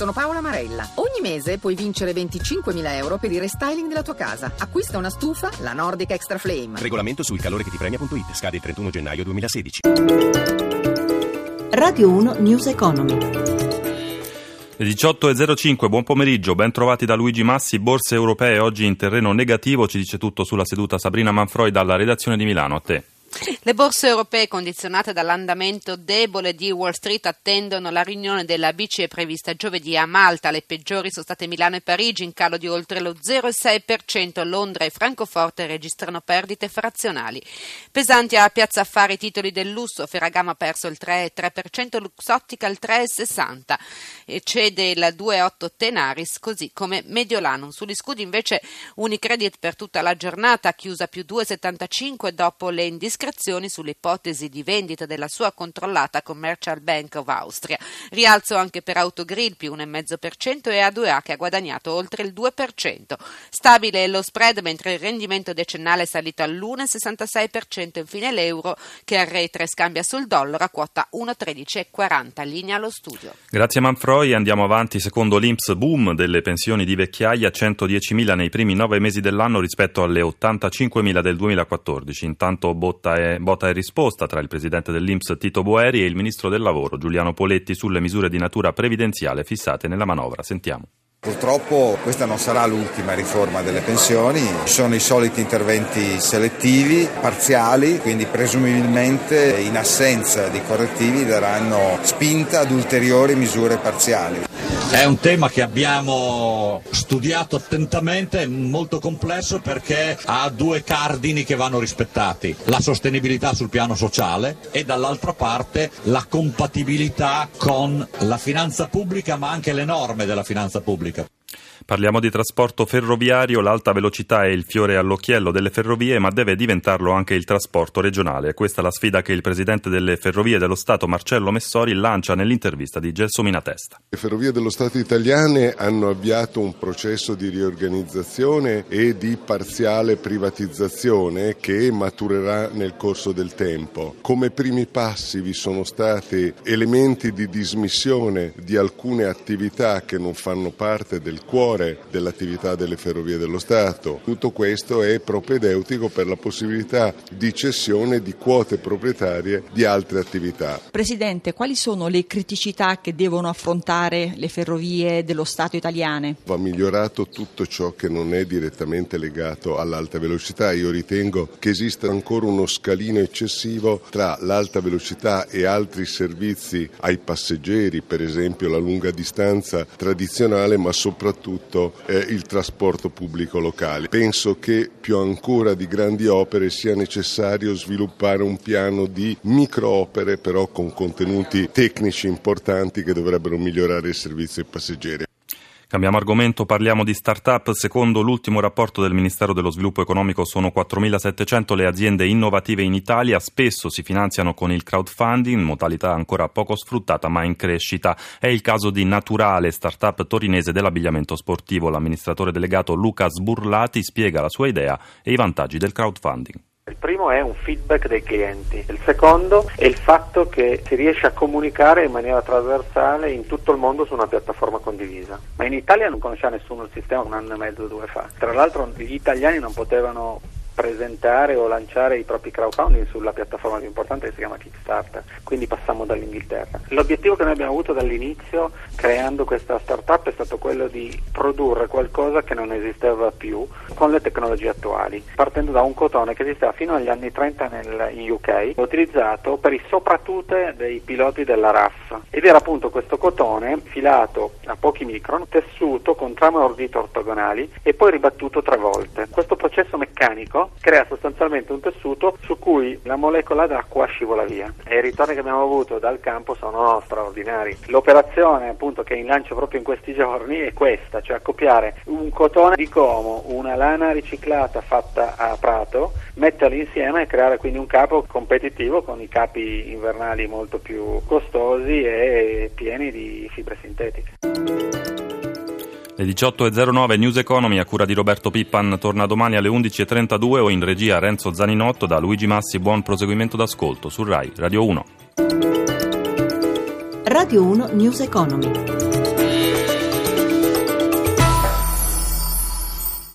sono Paola Marella. Ogni mese puoi vincere 25.000 euro per il restyling della tua casa. Acquista una stufa, la Nordic Extra Flame. Regolamento sul calore che ti premia.it. Scade il 31 gennaio 2016. Radio 1 News Economy. Le 18.05, buon pomeriggio, ben trovati da Luigi Massi, borse europee oggi in terreno negativo, ci dice tutto sulla seduta Sabrina Manfroi dalla redazione di Milano, a te. Le borse europee condizionate dall'andamento debole di Wall Street attendono la riunione della BCE prevista giovedì a Malta. Le peggiori sono state Milano e Parigi in calo di oltre lo 0,6%. Londra e Francoforte registrano perdite frazionali. Pesanti alla piazza affari i titoli del lusso. Ferragamo ha perso il 3,3%, Luxottica il 3,60%. E cede il 2,8% Tenaris, così come Mediolanum. Sugli scudi invece Unicredit per tutta la giornata chiusa più 2,75 dopo le indiscrezioni indiscrezioni sulle ipotesi di vendita della sua controllata Commercial Bank of Austria. Rialzo anche per Autogrill più 1,5% e A2A che ha guadagnato oltre il 2%. Stabile lo spread mentre il rendimento decennale è salito all'1,66%. Infine l'euro che a rete scambia sul dollaro a quota 1,1340. Linea allo studio. Grazie Manfroi, andiamo avanti. Secondo l'Inps boom delle pensioni di vecchiaia, 110.000 nei primi nove mesi dell'anno rispetto alle 85.000 del 2014. Intanto botta botta e, botta e risposta tra il presidente dell'Inps Tito Boeri e il ministro del lavoro Giuliano Poletti sulle misure di natura previdenziale fissate nella manovra. Sentiamo. Purtroppo questa non sarà l'ultima riforma delle pensioni, ci sono i soliti interventi selettivi, parziali, quindi presumibilmente in assenza di correttivi daranno spinta ad ulteriori misure parziali. È un tema che abbiamo studiato attentamente, molto complesso perché ha due cardini che vanno rispettati, la sostenibilità sul piano sociale e dall'altra parte la compatibilità con la finanza pubblica ma anche le norme della finanza pubblica. Parliamo di trasporto ferroviario, l'alta velocità è il fiore all'occhiello delle ferrovie, ma deve diventarlo anche il trasporto regionale. Questa è la sfida che il presidente delle Ferrovie dello Stato, Marcello Messori, lancia nell'intervista di Gelsomina Testa. Le Ferrovie dello Stato italiane hanno avviato un processo di riorganizzazione e di parziale privatizzazione che maturerà nel corso del tempo. Come primi passi vi sono stati elementi di dismissione di alcune attività che non fanno parte del cuore cuore dell'attività delle ferrovie dello Stato. Tutto questo è propedeutico per la possibilità di cessione di quote proprietarie di altre attività. Presidente, quali sono le criticità che devono affrontare le ferrovie dello Stato italiane? Va migliorato tutto ciò che non è direttamente legato all'alta velocità. Io ritengo che esista ancora uno scalino eccessivo tra l'alta velocità e altri servizi ai passeggeri, per esempio la lunga distanza tradizionale, ma soprattutto soprattutto eh, il trasporto pubblico locale. Penso che più ancora di grandi opere sia necessario sviluppare un piano di microopere però con contenuti tecnici importanti che dovrebbero migliorare il servizio ai passeggeri. Cambiamo argomento, parliamo di start-up. Secondo l'ultimo rapporto del Ministero dello Sviluppo Economico sono 4.700 le aziende innovative in Italia, spesso si finanziano con il crowdfunding, modalità ancora poco sfruttata ma in crescita. È il caso di Naturale, start-up torinese dell'abbigliamento sportivo. L'amministratore delegato Luca Sburlati spiega la sua idea e i vantaggi del crowdfunding. Il primo è un feedback dei clienti, il secondo è il fatto che si riesce a comunicare in maniera trasversale in tutto il mondo su una piattaforma condivisa. Ma in Italia non conosceva nessuno il sistema un anno e mezzo, due fa. Tra l'altro gli italiani non potevano presentare o lanciare i propri crowdfunding sulla piattaforma più importante che si chiama Kickstarter, quindi passiamo dall'Inghilterra. L'obiettivo che noi abbiamo avuto dall'inizio creando questa startup è stato quello di produrre qualcosa che non esisteva più con le tecnologie attuali, partendo da un cotone che esisteva fino agli anni 30 nel, in UK, utilizzato per i soprattute dei piloti della RAF ed era appunto questo cotone filato a pochi micron, tessuto con trame ordite ortogonali e poi ribattuto tre volte. Questo processo meccanico crea sostanzialmente un tessuto su cui la molecola d'acqua scivola via e i ritorni che abbiamo avuto dal campo sono straordinari. L'operazione appunto che lancio proprio in questi giorni è questa, cioè accoppiare un cotone di Como, una lana riciclata fatta a prato, metterli insieme e creare quindi un capo competitivo con i capi invernali molto più costosi e pieni di fibre sintetiche. Le 18.09 News Economy a cura di Roberto Pippan torna domani alle 11.32 o in regia Renzo Zaninotto da Luigi Massi. Buon proseguimento d'ascolto su RAI Radio 1. Radio 1 News Economy.